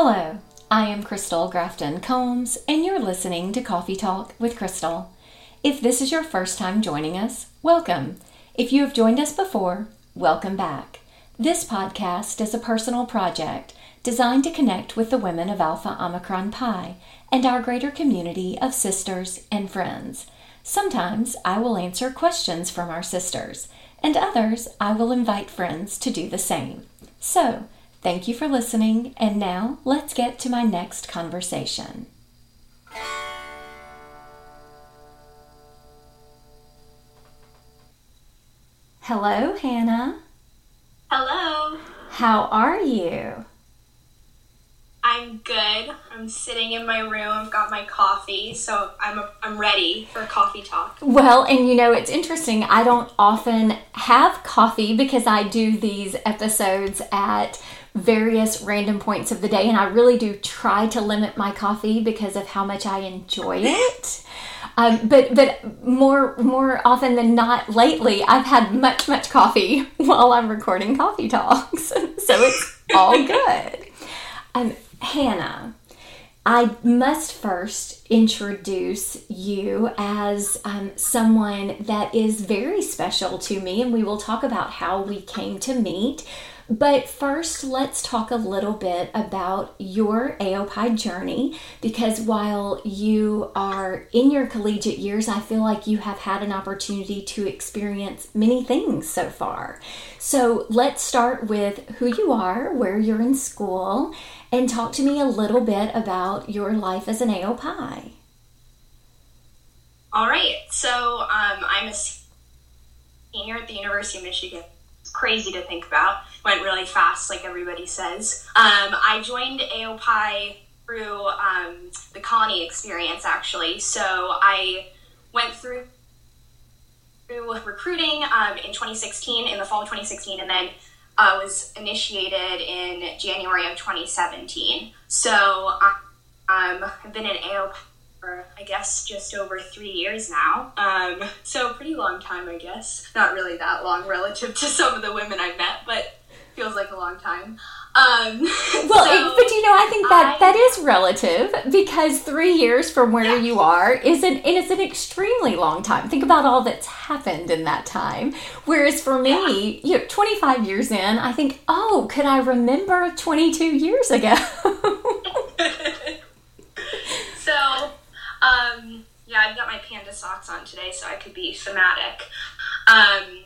Hello, I am Crystal Grafton Combs, and you're listening to Coffee Talk with Crystal. If this is your first time joining us, welcome. If you have joined us before, welcome back. This podcast is a personal project designed to connect with the women of Alpha Omicron Pi and our greater community of sisters and friends. Sometimes I will answer questions from our sisters, and others I will invite friends to do the same. So, thank you for listening, and now let's get to my next conversation. Hello, Hannah. Hello. How are you? I'm good. I'm sitting in my room. I've got my coffee, so I'm I'm ready for coffee talk. Well, and you know, it's interesting. I don't often have coffee because I do these episodes at various random points of the day, and I really do try to limit my coffee because of how much I enjoy it. Um, but but more more often than not lately, I've had much much coffee while I'm recording coffee talks, so it's all good. Um, Hannah, I must first introduce you as um, someone that is very special to me, and we will talk about how we came to meet. But first, let's talk a little bit about your AOPI journey because while you are in your collegiate years, I feel like you have had an opportunity to experience many things so far. So let's start with who you are, where you're in school, and talk to me a little bit about your life as an AOPI. All right. So um, I'm a senior at the University of Michigan crazy to think about. Went really fast, like everybody says. Um, I joined AOPI through um, the colony experience, actually. So I went through, recruiting um, in 2016, in the fall of 2016, and then uh, was initiated in January of 2017. So um, I've been in AOPI for I guess just over three years now. Um, so pretty long time, I guess. Not really that long relative to some of the women I've met, but feels like a long time. Um, well, so but you know, I think that I, that is relative because three years from where yeah. you are is an is an extremely long time. Think about all that's happened in that time. Whereas for me, yeah. you know, twenty five years in, I think, oh, could I remember twenty two years ago? so um, yeah, I've got my panda socks on today, so I could be thematic. Um,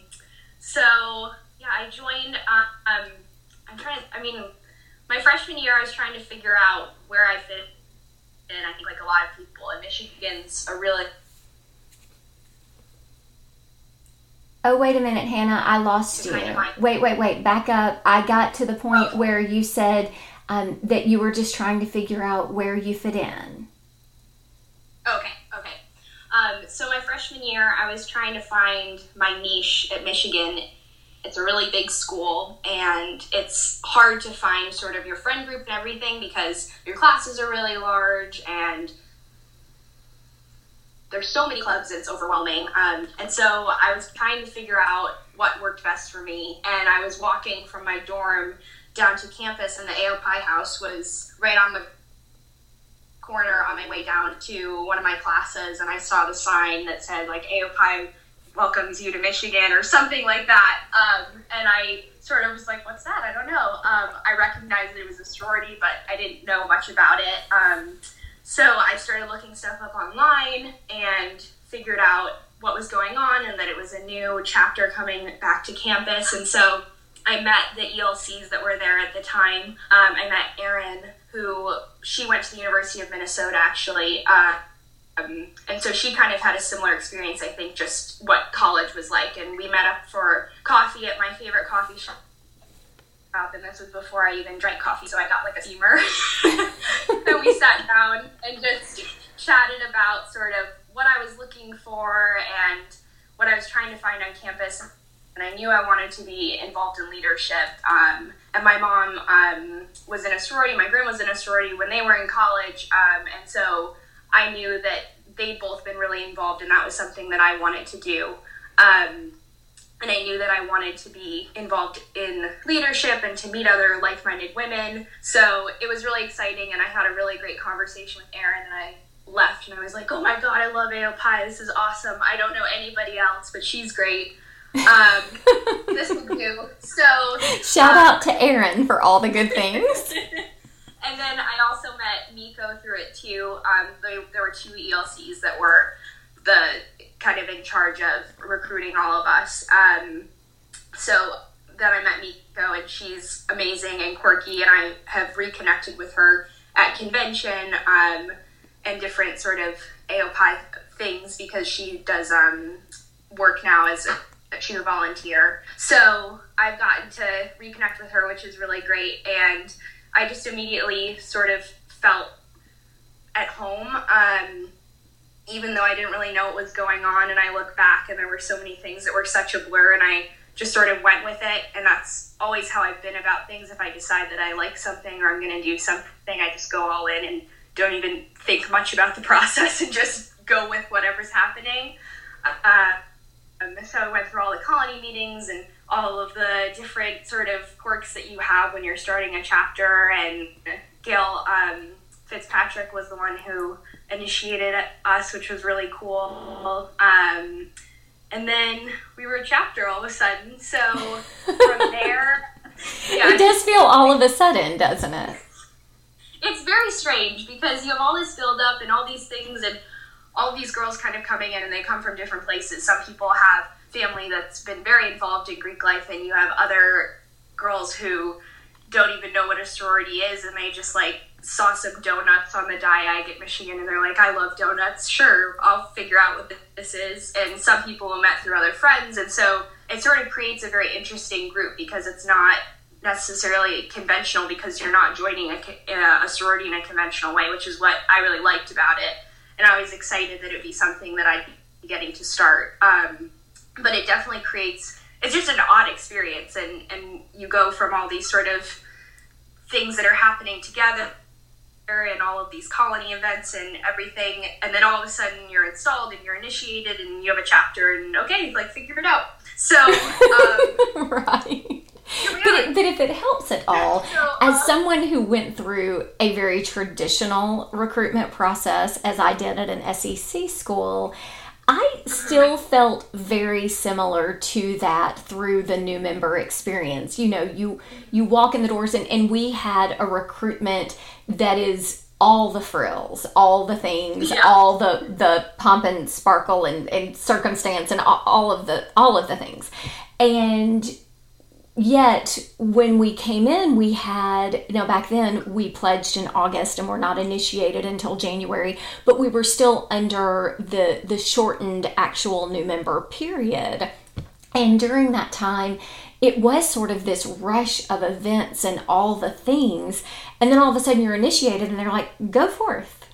so yeah, I joined. Um, I'm trying. To, I mean, my freshman year, I was trying to figure out where I fit in. I think like a lot of people, and Michigan's a really Oh, wait a minute, Hannah. I lost you. Wait, wait, wait. Back up. I got to the point oh. where you said um, that you were just trying to figure out where you fit in. Okay, okay. Um, so my freshman year, I was trying to find my niche at Michigan. It's a really big school, and it's hard to find sort of your friend group and everything because your classes are really large and there's so many clubs it's overwhelming um, and so i was trying to figure out what worked best for me and i was walking from my dorm down to campus and the aopi house was right on the corner on my way down to one of my classes and I saw the sign that said like AOPI welcomes you to Michigan or something like that. Um, and I sort of was like, what's that? I don't know. Um, I recognized that it was a sorority, but I didn't know much about it. Um, so I started looking stuff up online and figured out what was going on and that it was a new chapter coming back to campus. And so I met the ELCs that were there at the time. Um, I met Erin who she went to the University of Minnesota actually. Uh, um, and so she kind of had a similar experience, I think, just what college was like. And we met up for coffee at my favorite coffee shop. And this was before I even drank coffee, so I got like a steamer. and we sat down and just chatted about sort of what I was looking for and what I was trying to find on campus and I knew I wanted to be involved in leadership. Um, and my mom um, was in a sorority, my grandma was in a sorority when they were in college, um, and so I knew that they'd both been really involved, and that was something that I wanted to do. Um, and I knew that I wanted to be involved in leadership and to meet other like minded women. So it was really exciting, and I had a really great conversation with Erin, and I left and I was like, oh my god, I love AOPI. This is awesome. I don't know anybody else, but she's great. Um, this will do. So shout um, out to Erin for all the good things. and then I also met Nico through it too. Um, they, there were two ELCs that were the kind of in charge of recruiting all of us. Um, so then I met Nico, and she's amazing and quirky, and I have reconnected with her at convention um, and different sort of AOPI things because she does um, work now as a she's a volunteer. So I've gotten to reconnect with her, which is really great. And I just immediately sort of felt at home. Um, even though I didn't really know what was going on, and I look back and there were so many things that were such a blur, and I just sort of went with it. And that's always how I've been about things. If I decide that I like something or I'm going to do something, I just go all in and don't even think much about the process and just go with whatever's happening. Uh, um, so I went through all the colony meetings and all of the different sort of quirks that you have when you're starting a chapter. And Gail um, Fitzpatrick was the one who initiated us, which was really cool. Um, and then we were a chapter all of a sudden. So from there, yeah, it does feel all of a sudden, doesn't it? It's very strange because you have all this build up and all these things and all these girls kind of coming in and they come from different places. Some people have family that's been very involved in Greek life, and you have other girls who don't even know what a sorority is and they just like saw some donuts on the Diag at Michigan and they're like, I love donuts. Sure, I'll figure out what this is. And some people will met through other friends. And so it sort of creates a very interesting group because it's not necessarily conventional because you're not joining a, uh, a sorority in a conventional way, which is what I really liked about it. And I was excited that it would be something that I'd be getting to start. Um, but it definitely creates, it's just an odd experience. And, and you go from all these sort of things that are happening together and all of these colony events and everything and then all of a sudden you're installed and you're initiated and you have a chapter and okay like figure it out so um, right but, but if it helps at all, so, uh, as someone who went through a very traditional recruitment process, as I did at an SEC school, I still felt very similar to that through the new member experience. You know, you you walk in the doors and, and we had a recruitment that is all the frills, all the things, yeah. all the the pomp and sparkle and, and circumstance and all, all of the all of the things. And yet when we came in we had you know back then we pledged in august and were not initiated until january but we were still under the the shortened actual new member period. And during that time it was sort of this rush of events and all the things and then all of a sudden you're initiated and they're like go forth.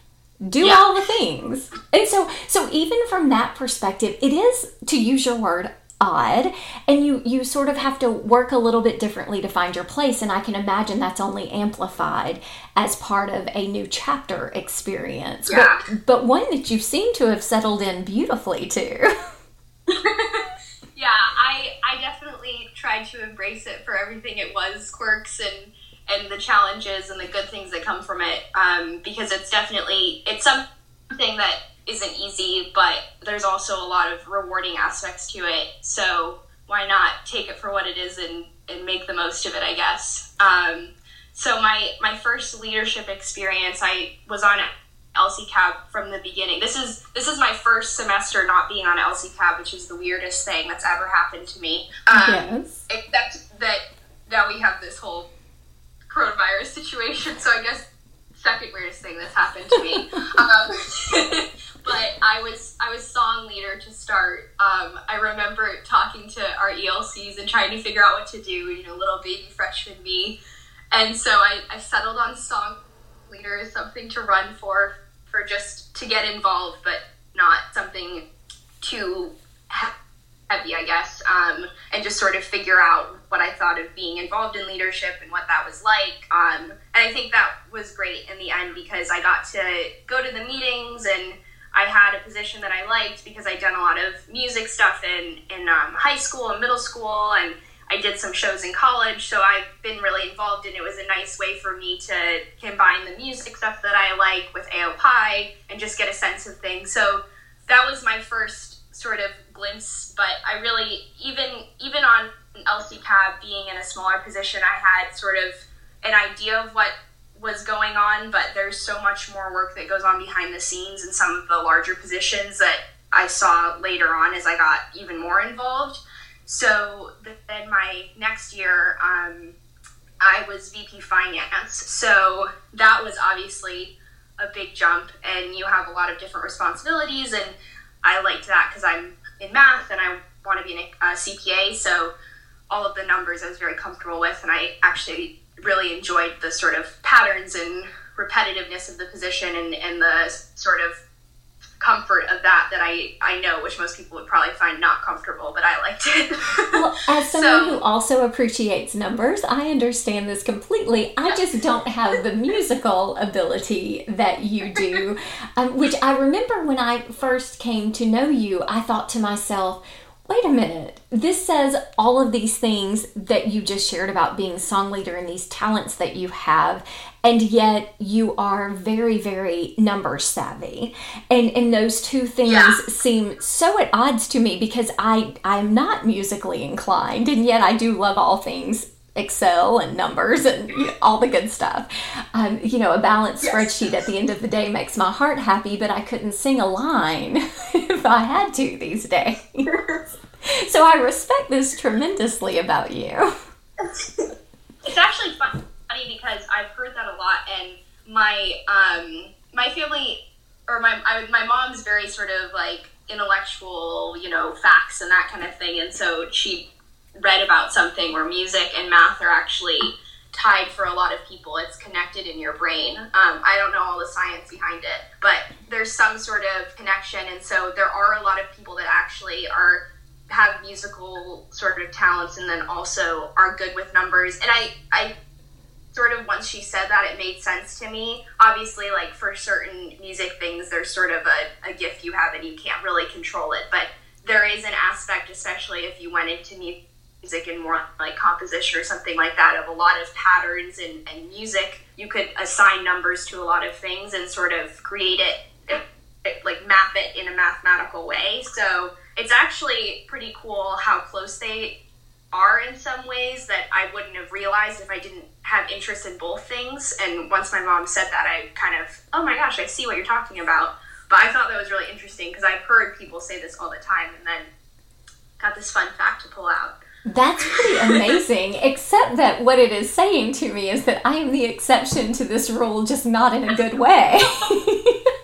Do yeah. all the things. And so so even from that perspective it is to use your word odd and you you sort of have to work a little bit differently to find your place and i can imagine that's only amplified as part of a new chapter experience yeah. but, but one that you seem to have settled in beautifully too yeah i i definitely tried to embrace it for everything it was quirks and and the challenges and the good things that come from it um, because it's definitely it's something that isn't easy, but there's also a lot of rewarding aspects to it. So why not take it for what it is and, and make the most of it, I guess. Um, so my, my first leadership experience, I was on LCCAB from the beginning. This is this is my first semester not being on LCCAB, which is the weirdest thing that's ever happened to me. Um, yes. Except that now we have this whole coronavirus situation, so I guess second weirdest thing that's happened to me. um, but I was I was song leader to start. Um, I remember talking to our ELCs and trying to figure out what to do. You know, little baby freshman me, and so I, I settled on song leader as something to run for for just to get involved, but not something too heavy, I guess, um, and just sort of figure out what I thought of being involved in leadership and what that was like. Um, and I think that was great in the end because I got to go to the meetings and I had a position that I liked because I'd done a lot of music stuff in in um, high school and middle school, and I did some shows in college. So I've been really involved, and it was a nice way for me to combine the music stuff that I like with AOPI and just get a sense of things. So that was my first sort of glimpse. But I really even even on LCCAB being in a smaller position, I had sort of an idea of what was going on, but there's so much more work that goes on behind the scenes in some of the larger positions that I saw later on as I got even more involved. So then my next year, um, I was VP Finance. So that was obviously a big jump, and you have a lot of different responsibilities. And I liked that because I'm in math and I want to be a CPA. So all of the numbers I was very comfortable with, and I actually really enjoyed the sort of patterns and repetitiveness of the position and, and the sort of comfort of that that I, I know, which most people would probably find not comfortable, but I liked it. well, as someone so, who also appreciates numbers, I understand this completely. I just don't have the musical ability that you do, um, which I remember when I first came to know you, I thought to myself, wait a minute, this says all of these things that you just shared about being song leader and these talents that you have, and yet you are very, very number savvy. And and those two things yeah. seem so at odds to me because I I'm not musically inclined, and yet I do love all things Excel and numbers and all the good stuff. Um, you know, a balanced yes. spreadsheet at the end of the day makes my heart happy, but I couldn't sing a line if I had to these days. so I respect this tremendously about you. It's actually funny because I've heard that a lot, and my um, my family or my I, my mom's very sort of like intellectual, you know, facts and that kind of thing, and so she read about something where music and math are actually tied for a lot of people. It's connected in your brain. Um, I don't know all the science behind it, but there's some sort of connection, and so there are a lot of people that actually are have musical sort of talents and then also are good with numbers. And I, I sort of once she said that, it made sense to me. Obviously, like for certain music things, there's sort of a, a gift you have and you can't really control it, but there is an aspect, especially if you went into music and more like composition or something like that of a lot of patterns and, and music you could assign numbers to a lot of things and sort of create it like map it in a mathematical way so it's actually pretty cool how close they are in some ways that I wouldn't have realized if I didn't have interest in both things. And once my mom said that, I kind of, oh my gosh, I see what you're talking about. But I thought that was really interesting because I've heard people say this all the time and then got this fun fact to pull out. That's pretty amazing, except that what it is saying to me is that I am the exception to this rule, just not in a good way.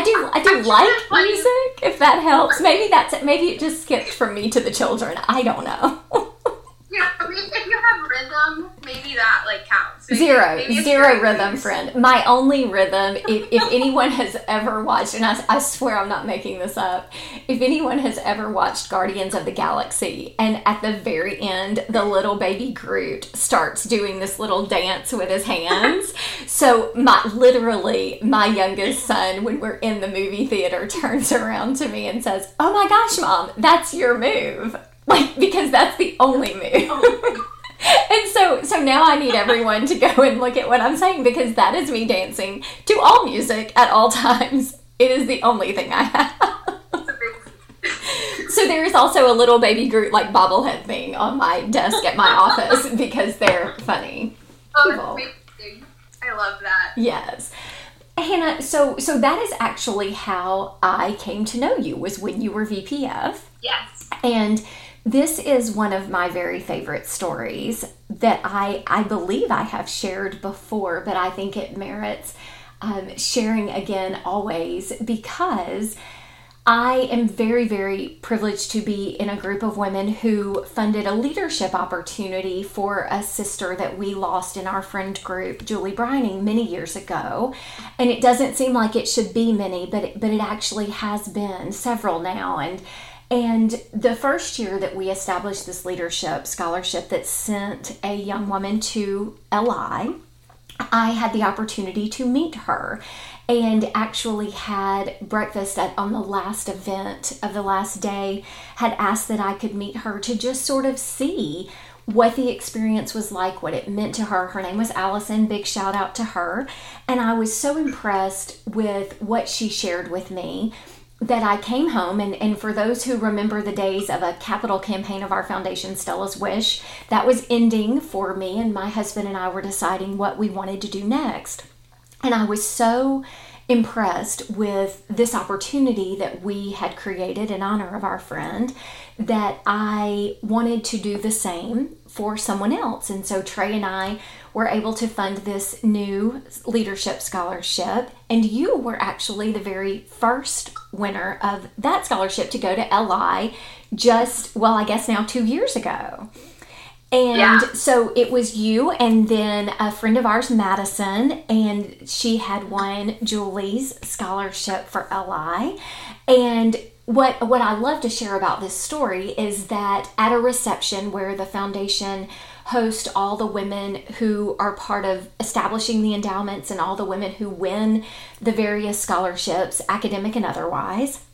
I do I do like music, if that helps. Maybe that's it. maybe it just skipped from me to the children. I don't know. Yeah, I mean, if you have rhythm, maybe that like counts. Maybe, zero, maybe zero rhythm, friend. My only rhythm, if, if anyone has ever watched, and I, I swear I'm not making this up, if anyone has ever watched Guardians of the Galaxy, and at the very end, the little baby Groot starts doing this little dance with his hands. so my literally my youngest son, when we're in the movie theater, turns around to me and says, "Oh my gosh, mom, that's your move." like because that's the only oh move. and so so now I need everyone to go and look at what I'm saying because that is me dancing to all music at all times. It is the only thing I have. so there is also a little baby Groot like bobblehead thing on my desk at my office because they're funny. Oh, I love that. Yes. Hannah, so so that is actually how I came to know you was when you were VPF. Yes. And this is one of my very favorite stories that I, I believe I have shared before, but I think it merits um, sharing again always because I am very, very privileged to be in a group of women who funded a leadership opportunity for a sister that we lost in our friend group, Julie Brining, many years ago. And it doesn't seem like it should be many, but it, but it actually has been several now. And and the first year that we established this leadership scholarship that sent a young woman to LI, I had the opportunity to meet her and actually had breakfast at, on the last event of the last day, had asked that I could meet her to just sort of see what the experience was like, what it meant to her. Her name was Allison. Big shout out to her. And I was so impressed with what she shared with me that I came home, and, and for those who remember the days of a capital campaign of our foundation, Stella's Wish, that was ending for me, and my husband and I were deciding what we wanted to do next. And I was so impressed with this opportunity that we had created in honor of our friend that I wanted to do the same for someone else. And so Trey and I were able to fund this new leadership scholarship. And you were actually the very first winner of that scholarship to go to LI just, well, I guess now two years ago. And yeah. so it was you and then a friend of ours, Madison, and she had won Julie's scholarship for LI. And what what I love to share about this story is that at a reception where the foundation host all the women who are part of establishing the endowments and all the women who win the various scholarships, academic and otherwise,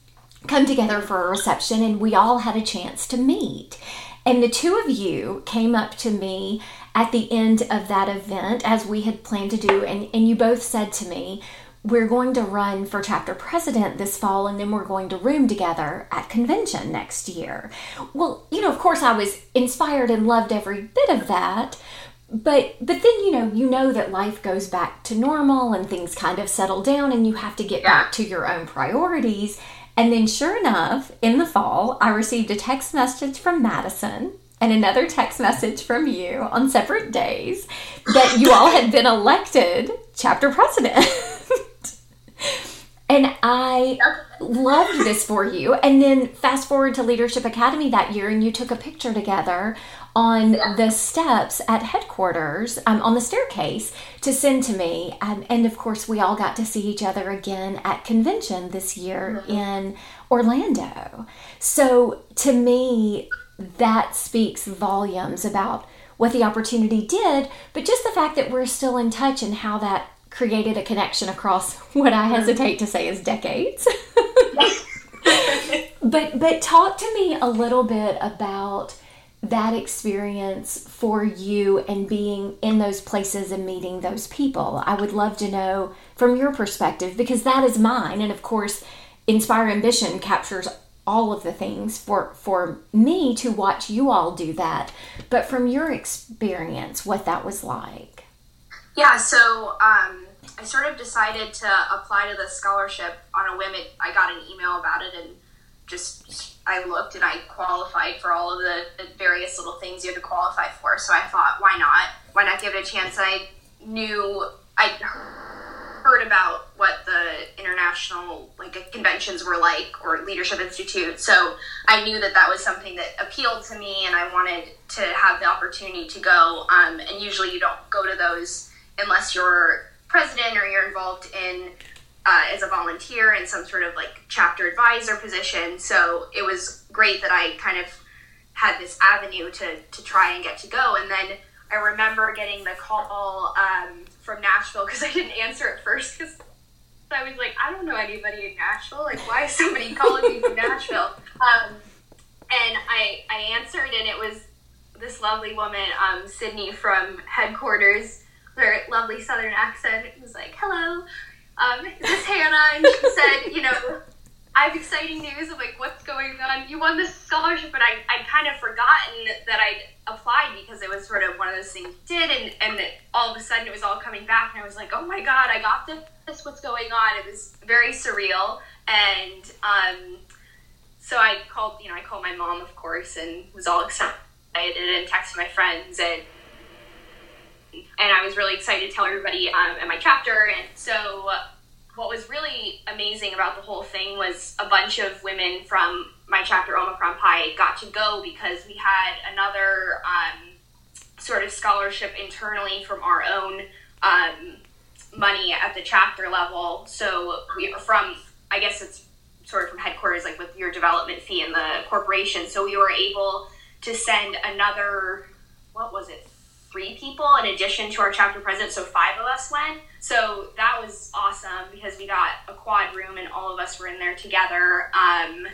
come together for a reception and we all had a chance to meet. And the two of you came up to me at the end of that event, as we had planned to do, and, and you both said to me, We're going to run for chapter president this fall, and then we're going to room together at convention next year. Well, you know, of course, I was inspired and loved every bit of that but but then you know you know that life goes back to normal and things kind of settle down and you have to get yeah. back to your own priorities and then, sure enough, in the fall, I received a text message from Madison and another text message from you on separate days that you all had been elected chapter president. and I loved this for you. And then, fast forward to Leadership Academy that year, and you took a picture together on yeah. the steps at headquarters um, on the staircase to send to me um, and of course we all got to see each other again at convention this year mm-hmm. in orlando so to me that speaks volumes about what the opportunity did but just the fact that we're still in touch and how that created a connection across what i hesitate to say is decades but but talk to me a little bit about that experience for you and being in those places and meeting those people. I would love to know from your perspective because that is mine. And of course, Inspire Ambition captures all of the things for for me to watch you all do that. But from your experience, what that was like. Yeah, so um, I sort of decided to apply to the scholarship on a whim. It, I got an email about it and just I looked and I qualified for all of the, various little things you had to qualify for. So I thought, why not? Why not give it a chance? I knew I heard about what the international like conventions were like or leadership institute. So I knew that that was something that appealed to me, and I wanted to have the opportunity to go. Um, and usually, you don't go to those unless you're president or you're involved in uh, as a volunteer in some sort of like chapter advisor position. So it was great that I kind of had this avenue to, to try and get to go. And then I remember getting the call um, from Nashville because I didn't answer at first because I was like, I don't know anybody in Nashville. Like, why is somebody calling me from Nashville? Um, and I, I answered, and it was this lovely woman, um, Sydney from headquarters, her lovely southern accent. It was like, hello um, this Hannah, and she said, you know, I have exciting news. I'm like, what's going on? You won this scholarship, but I I kind of forgotten that I'd applied because it was sort of one of those things you did, and and all of a sudden it was all coming back, and I was like, oh my god, I got this. What's going on? It was very surreal, and um, so I called, you know, I called my mom, of course, and was all excited and texted my friends and and I was really excited to tell everybody um, at my chapter. And so, what was really amazing about the whole thing was a bunch of women from my chapter, Omicron Pi, got to go because we had another um, sort of scholarship internally from our own um, money at the chapter level. So, we were from, I guess it's sort of from headquarters, like with your development fee in the corporation. So, we were able to send another, what was it? Three people in addition to our chapter president, so five of us went. So that was awesome because we got a quad room and all of us were in there together. Um,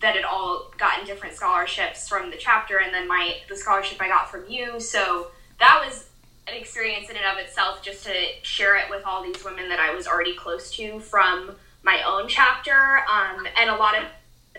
that had all gotten different scholarships from the chapter, and then my the scholarship I got from you. So that was an experience in and of itself, just to share it with all these women that I was already close to from my own chapter, um, and a lot of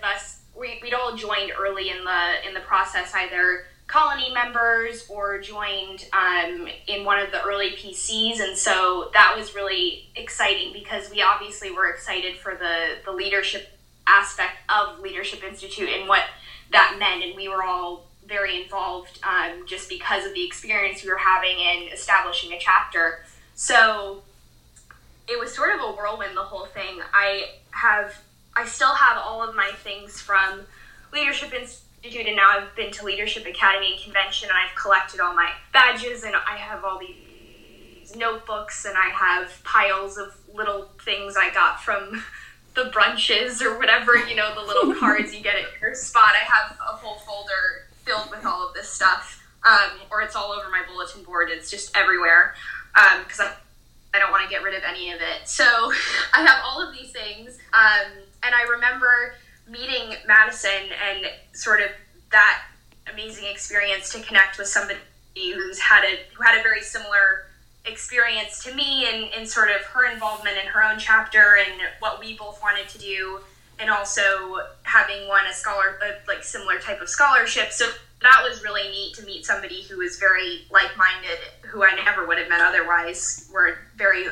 us we, we'd all joined early in the in the process, either colony members or joined um, in one of the early PCs, and so that was really exciting because we obviously were excited for the the leadership aspect of Leadership Institute and what that meant, and we were all very involved um, just because of the experience we were having in establishing a chapter. So it was sort of a whirlwind, the whole thing. I have, I still have all of my things from Leadership Institute, and now I've been to Leadership Academy and Convention, and I've collected all my badges, and I have all these notebooks, and I have piles of little things I got from the brunches or whatever, you know, the little cards you get at your spot. I have a whole folder filled with all of this stuff, um, or it's all over my bulletin board. It's just everywhere because um, I, I don't want to get rid of any of it. So I have all of these things, um, and I remember meeting Madison and sort of that amazing experience to connect with somebody who's had a who had a very similar experience to me and, and sort of her involvement in her own chapter and what we both wanted to do and also having won a scholar a, like similar type of scholarship. So that was really neat to meet somebody who was very like-minded who i never would have met otherwise. We're very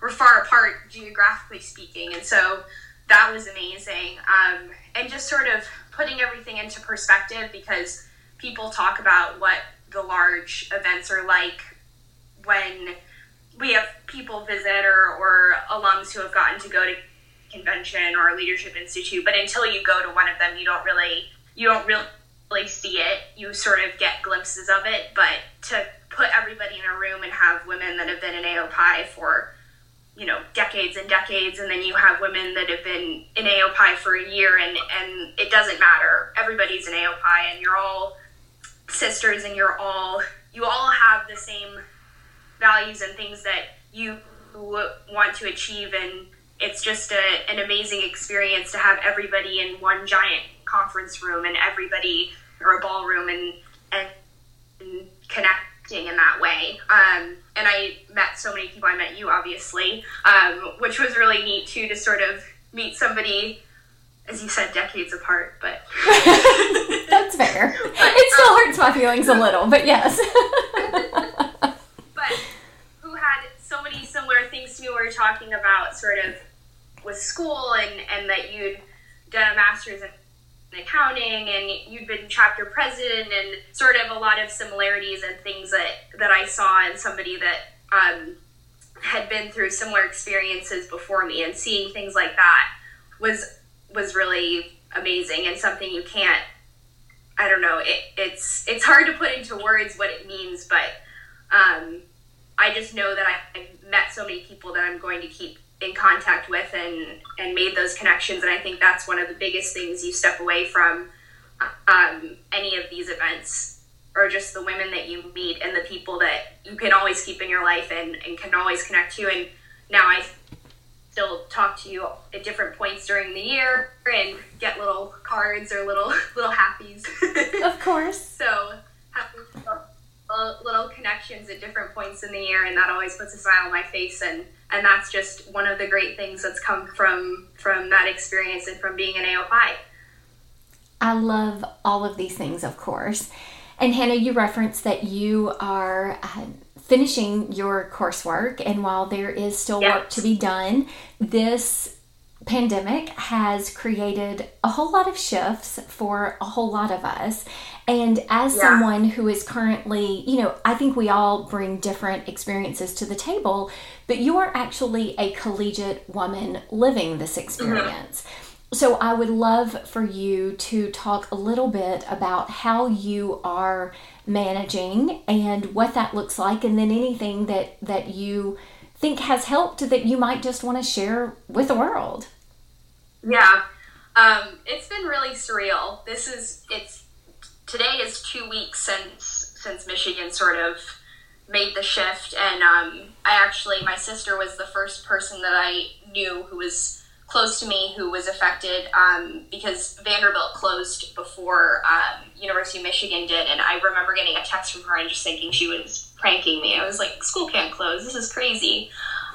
we're far apart geographically speaking. And so that was amazing. Um, and just sort of putting everything into perspective because people talk about what the large events are like when we have people visit or, or alums who have gotten to go to convention or leadership institute but until you go to one of them you don't really you don't really see it. You sort of get glimpses of it but to put everybody in a room and have women that have been in AOPI for you know decades and decades and then you have women that have been in AOPI for a year and and it doesn't matter. Everybody's in AOPI and you're all sisters and you're all you all have the same values and things that you want to achieve and it's just a, an amazing experience to have everybody in one giant conference room and everybody or a ballroom and and, and connecting in that way. Um, and i met so many people. I met you obviously um, which was really neat too to sort of meet somebody as you said decades apart but that's fair. But, it still um, hurts my feelings a little but yes. But who had so many similar things to me? We were talking about sort of with school and, and that you'd done a master's in accounting and you'd been chapter president and sort of a lot of similarities and things that, that I saw in somebody that um, had been through similar experiences before me and seeing things like that was was really amazing and something you can't I don't know it, it's it's hard to put into words what it means but um, I just know that I, I've met so many people that I'm going to keep in contact with and and made those connections. And I think that's one of the biggest things you step away from um, any of these events, or just the women that you meet and the people that you can always keep in your life and, and can always connect to. And now I still talk to you at different points during the year and get little cards or little little happies. Of course. so connections at different points in the year and that always puts a smile on my face and and that's just one of the great things that's come from from that experience and from being an AOPI. I love all of these things, of course. And Hannah, you referenced that you are uh, finishing your coursework, and while there is still yes. work to be done, this pandemic has created a whole lot of shifts for a whole lot of us. And as yeah. someone who is currently, you know, I think we all bring different experiences to the table, but you are actually a collegiate woman living this mm-hmm. experience. Mm-hmm. So I would love for you to talk a little bit about how you are managing and what that looks like and then anything that that you think has helped that you might just want to share with the world. Yeah. Um, it's been really surreal. This is it's today is two weeks since since Michigan sort of made the shift, and um, I actually my sister was the first person that I knew who was close to me who was affected um, because Vanderbilt closed before um, University of Michigan did, and I remember getting a text from her and just thinking she was pranking me. I was like, "School can't close. This is crazy."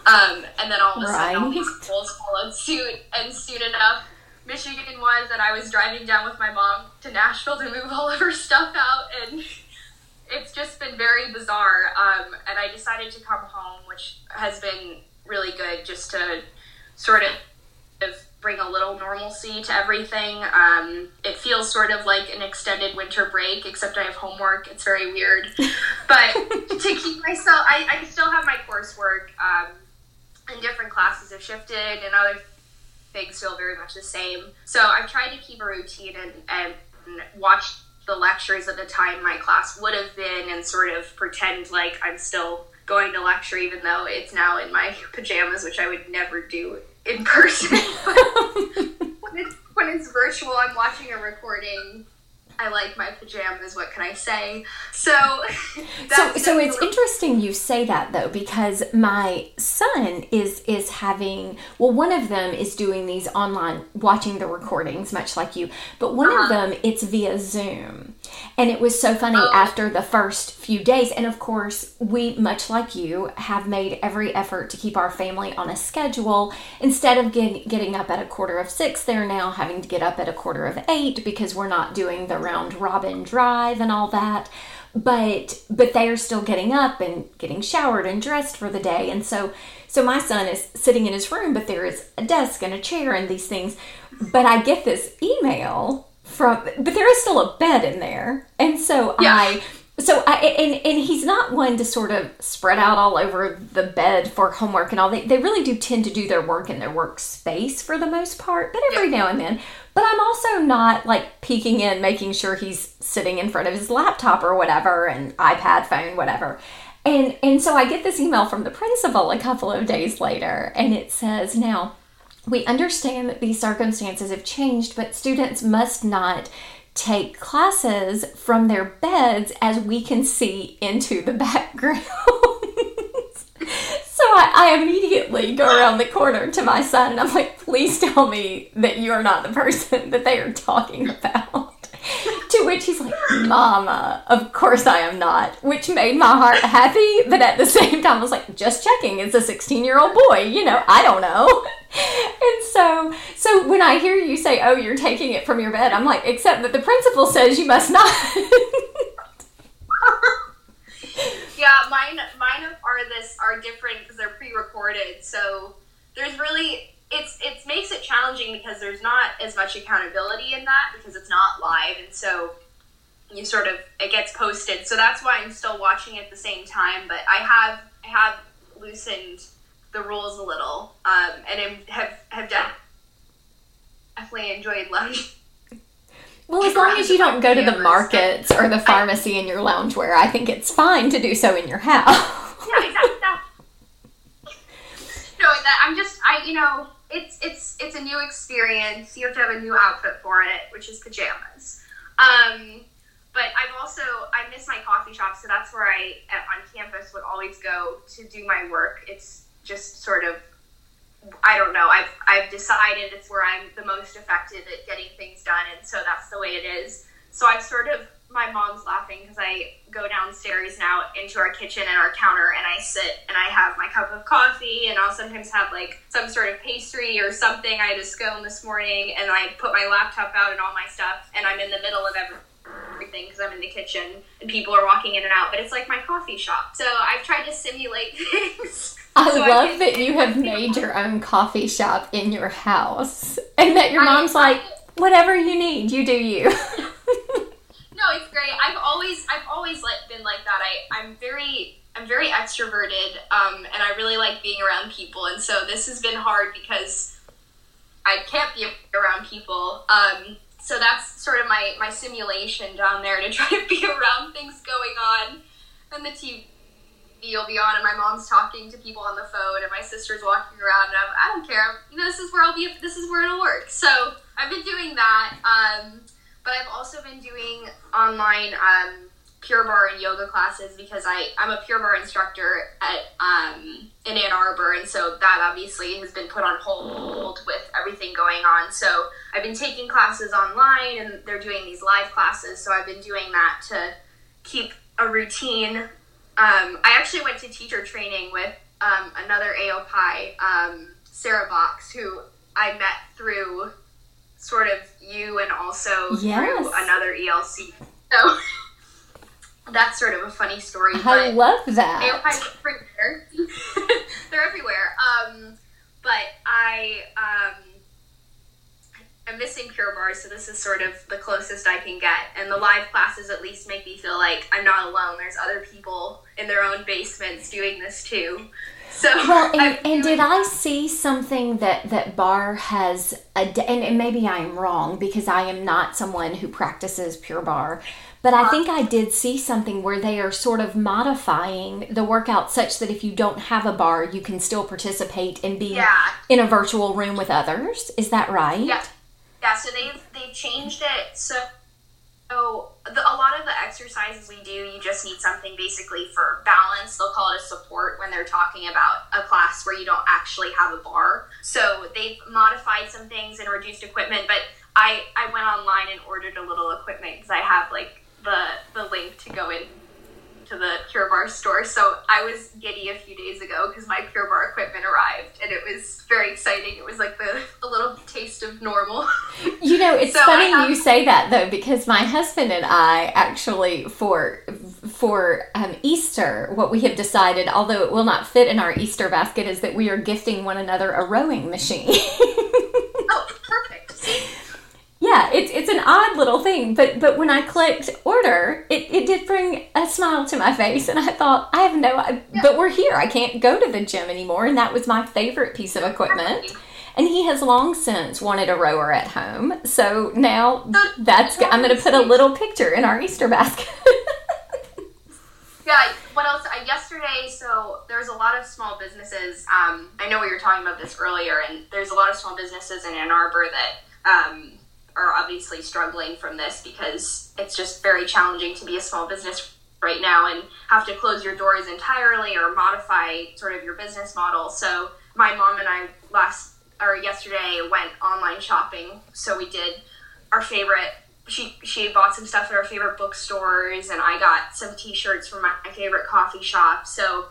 Um, and then all of a right. sudden, all these schools followed suit, and soon enough, Michigan was, that I was driving down with my mom to Nashville to move all of her stuff out, and it's just been very bizarre. Um, and I decided to come home, which has been really good, just to sort of bring a little normalcy to everything. Um, it feels sort of like an extended winter break, except I have homework. It's very weird. but to keep myself, I, I still have my coursework, um, and different classes have shifted, and other things feel very much the same. So I've tried to keep a routine and, and watch the lectures at the time my class would have been and sort of pretend like I'm still going to lecture even though it's now in my pajamas, which I would never do in person. when, it's, when it's virtual, I'm watching a recording. I like my pajamas. What can I say? So, so, so it's interesting you say that though, because my son is is having. Well, one of them is doing these online, watching the recordings, much like you. But one uh-huh. of them, it's via Zoom, and it was so funny oh. after the first few days. And of course, we, much like you, have made every effort to keep our family on a schedule. Instead of get, getting up at a quarter of six, they're now having to get up at a quarter of eight because we're not doing the round robin drive and all that. But but they are still getting up and getting showered and dressed for the day. And so so my son is sitting in his room, but there is a desk and a chair and these things. But I get this email from but there is still a bed in there and so yeah. i so I, and and he's not one to sort of spread out all over the bed for homework and all they, they really do tend to do their work in their workspace for the most part but every yeah. now and then but i'm also not like peeking in making sure he's sitting in front of his laptop or whatever and ipad phone whatever and and so i get this email from the principal a couple of days later and it says now we understand that these circumstances have changed, but students must not take classes from their beds as we can see into the background. I, immediately go around the corner to my son and I'm like, please tell me that you are not the person that they are talking about. to which he's like, Mama, of course I am not. Which made my heart happy, but at the same time, I was like, just checking. It's a 16 year old boy. You know, I don't know. And so, so when I hear you say, "Oh, you're taking it from your bed," I'm like, "Except that the principal says you must not." yeah, mine, mine this are different because they're pre-recorded. So there's really it's it makes it challenging because there's not as much accountability in that because it's not live and so you sort of it gets posted so that's why i'm still watching at the same time but i have i have loosened the rules a little um, and i have have done, definitely enjoyed learning well, as long as you don't go to the markets or the pharmacy in your loungewear, I think it's fine to do so in your house. Yeah, exactly. No, that I'm just I you know it's it's it's a new experience. You have to have a new outfit for it, which is pajamas. Um, but I've also I miss my coffee shop, so that's where I on campus would always go to do my work. It's just sort of I don't know. I've I've decided it's where I'm the most effective at getting things done, and so that's the way it is. So I've sort of my mom's laughing because I go downstairs now into our kitchen and our counter and I sit and I have my cup of coffee and I'll sometimes have like some sort of pastry or something. I had a scone this morning and I put my laptop out and all my stuff and I'm in the middle of everything because I'm in the kitchen and people are walking in and out, but it's like my coffee shop. So I've tried to simulate things. I so love I that you have made your own coffee shop in your house and that your mom's I, like, whatever you need, you do you. no, it's great. I've always I've always like been like that. I I'm very I'm very extroverted, um, and I really like being around people. And so this has been hard because I can't be around people. Um, so that's sort of my my simulation down there to try to be around things going on, and the TV will be on, and my mom's talking to people on the phone, and my sister's walking around, and I'm, I don't care. You know, this is where I'll be. This is where it'll work. So I've been doing that. Um, but I've also been doing online um, Pure Barre and yoga classes because I I'm a Pure Barre instructor at um, in Ann Arbor, and so that obviously has been put on hold with everything going on. So I've been taking classes online, and they're doing these live classes. So I've been doing that to keep a routine. Um, I actually went to teacher training with um, another AOPI, um, Sarah Box, who I met through sort of you and also Yes. through another ELC. So that's sort of a funny story. I love that. AOPI's everywhere. They're everywhere. Um, but I um, am missing Pure Barres, so this is sort of the closest I can get. And the live classes at least make me feel like I'm not alone. There's other people in their own basements doing this too. So Well, and, and did I see something that that Barre has a and, and maybe I am wrong because I am not someone who practices Pure Barre, but I think I did see something where they are sort of modifying the workout such that if you don't have a bar, you can still participate and be Yeah. in a virtual room with others. Is that right? Yeah, yeah. So they've they've changed it. So, so the, a lot of the exercises we do, you just need something basically for balance. They'll call it a support when they're talking about a class where you don't actually have a bar. So they've modified some things and reduced equipment. But I I went online and ordered a little equipment because I have like the the link to go in to the Pure Barre store. So I was giddy a few days ago because my Pure Barre equipment arrived, and it was very exciting. It was like the a little taste of normal. You know, it's So funny have- you say that though because my husband and I actually for for um, Easter, what we have decided, although it will not fit in our Easter basket, is that we are gifting one another a rowing machine. oh, perfect. Yeah, it's it's an odd little thing, but but when I clicked order, it, it did bring a smile to my face, and I thought I have no, i but we're here. I can't go to the gym anymore, and that was my favorite piece of equipment. And he has long since wanted a rower at home, so now that's I'm going to put a little picture in our Easter basket. yeah. What else? I, yesterday, so there's a lot of small businesses. Um, I know we were talking about this earlier, and there's a lot of small businesses in Ann Arbor that um, are obviously struggling from this because it's just very challenging to be a small business right now and have to close your doors entirely or modify sort of your business model. So my mom and I last or yesterday went online shopping. So we did our favorite. She she bought some stuff at our favorite bookstores, and I got some T-shirts from my, my favorite coffee shop. So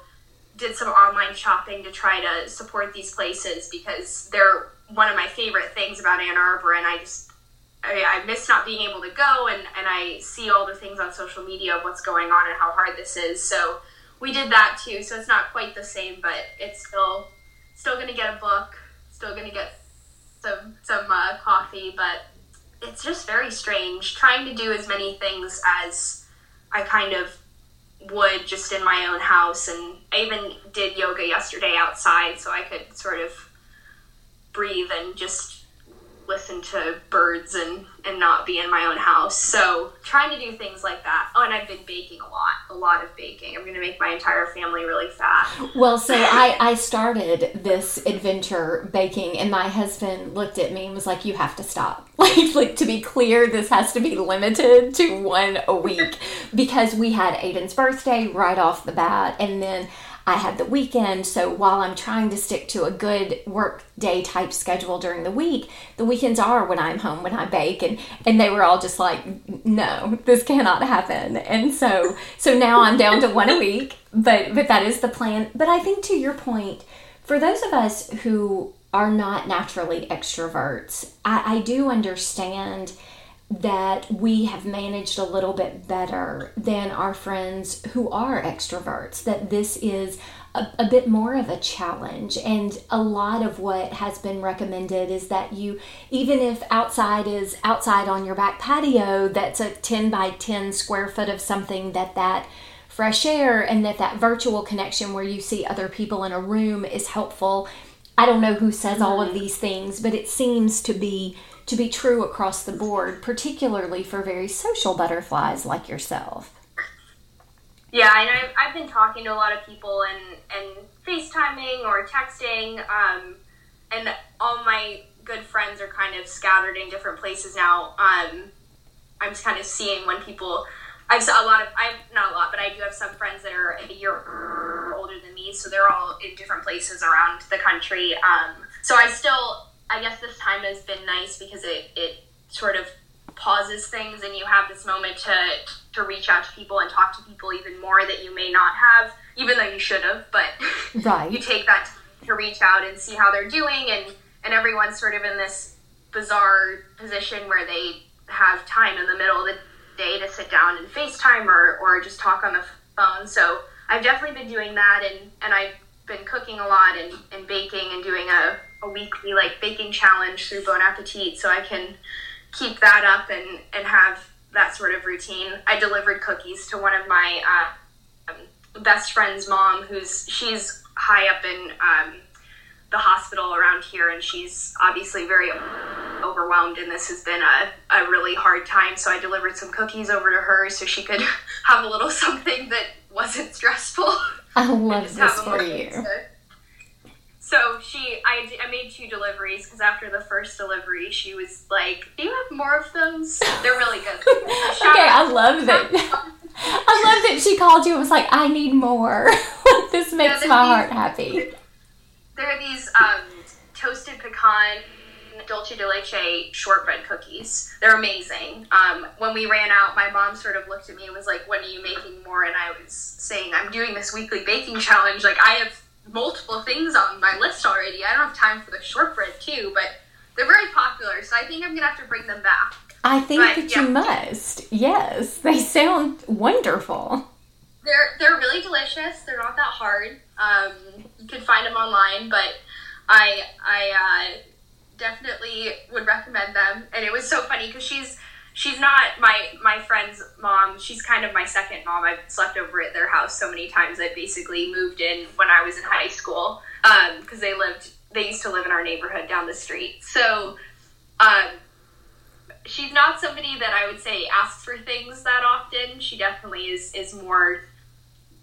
did some online shopping to try to support these places because they're one of my favorite things about Ann Arbor, and I just I, I miss not being able to go, and and I see all the things on social media of what's going on and how hard this is. So we did that too. So it's not quite the same, but it's still still gonna get a book, still gonna get some some uh, coffee, but it's just very strange trying to do as many things as I kind of would just in my own house and I even did yoga yesterday outside so I could sort of breathe and just listen to birds and and not be in my own house so trying to do things like that oh and I've been baking a lot a lot of baking I'm gonna make my entire family really fat Well, so I, I started this adventure baking, and my husband looked at me and was like, "You have to stop. Like, like to be clear, this has to be limited to one a week because we had Aiden's birthday right off the bat, and then." I had the weekend, so while I'm trying to stick to a good work day type schedule during the week, the weekends are when I'm home when I bake, and and they were all just like, no, this cannot happen, and so so now I'm down to one a week, but but that is the plan. But I think to your point, for those of us who are not naturally extroverts, I, I do understand that we have managed a little bit better than our friends who are extroverts, that this is a, a bit more of a challenge. And a lot of what has been recommended is that you, even if outside is outside on your back patio, that's a 10 by 10 square foot of something, that that fresh air and that that virtual connection where you see other people in a room is helpful. I don't know who says all of these things, but it seems to be to be true across the board, particularly for very social butterflies like yourself. Yeah, and I've, I've been talking to a lot of people and, and FaceTiming or texting, um, and all my good friends are kind of scattered in different places now. Um, I'm just kind of seeing when people I've saw a lot of I'm not a lot, but I do have some friends that are a year older than me, so they're all in different places around the country. Um, so I still, I guess this time has been nice because it it sort of pauses things, and you have this moment to to reach out to people and talk to people even more that you may not have, even though you should have. But right. you take that to reach out and see how they're doing, and and everyone's sort of in this bizarre position where they have time in the middle of the day to sit down and FaceTime or, or just talk on the phone. So I've definitely been doing that and, and I've been cooking a lot and, and baking and doing a, a weekly like baking challenge through Bon Appetit so I can keep that up and, and have that sort of routine. I delivered cookies to one of my uh, best friend's mom who's she's high up in um, the hospital around here, and she's obviously very overwhelmed. And this has been a, a really hard time. So I delivered some cookies over to her so she could have a little something that wasn't stressful. I love this for you. So she, I, I made two deliveries because after the first delivery, she was like, "Do you have more of those? They're really good." okay, I love that. I love that she called you and was like, "I need more." this makes yeah, my heart happy there are these um, toasted pecan dulce de leche shortbread cookies. They're amazing. Um, when we ran out, my mom sort of looked at me and was like, "When are you making more?" And I was saying, "I'm doing this weekly baking challenge. Like I have multiple things on my list already. I don't have time for the shortbread too, but they're very popular. So I think I'm gonna have to bring them back." I think but, that yeah. you must. Yes, they sound wonderful. They're they're really delicious. They're not that hard. Um, you can find them online, but I I uh, definitely would recommend them. And it was so funny because she's she's not my my friend's mom. She's kind of my second mom. I've slept over at their house so many times. I basically moved in when I was in high school because um, they lived they used to live in our neighborhood down the street. So. Um, she's not somebody that I would say asks for things that often. She definitely is is more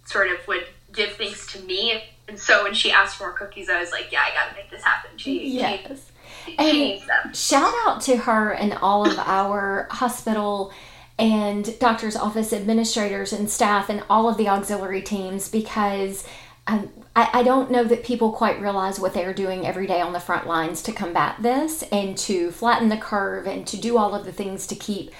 sort of would give things to me. And so when she asked for more cookies, I was like, yeah, I got to make this happen. She, yes. She, and shout out to her and all of our hospital and doctor's office administrators and staff and all of the auxiliary teams because um, I, I, don't know that people quite realize what they are doing every day on the front lines to combat this and to flatten the curve and to do all of the things to keep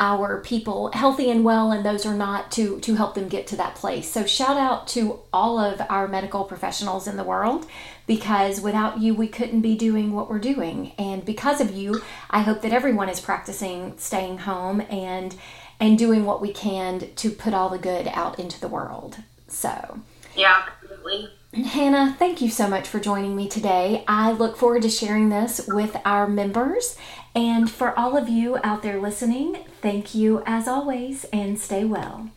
our people healthy and well and those are not to to help them get to that place. So shout out to all of our medical professionals in the world because without you we couldn't be doing what we're doing. And because of you i hope that everyone is practicing staying home and and doing what we can to put all the good out into the world. So yeah absolutely Hannah, thank you so much for joining me today. I look forward to sharing this with our members. And for all of you out there listening, thank you as always and stay well.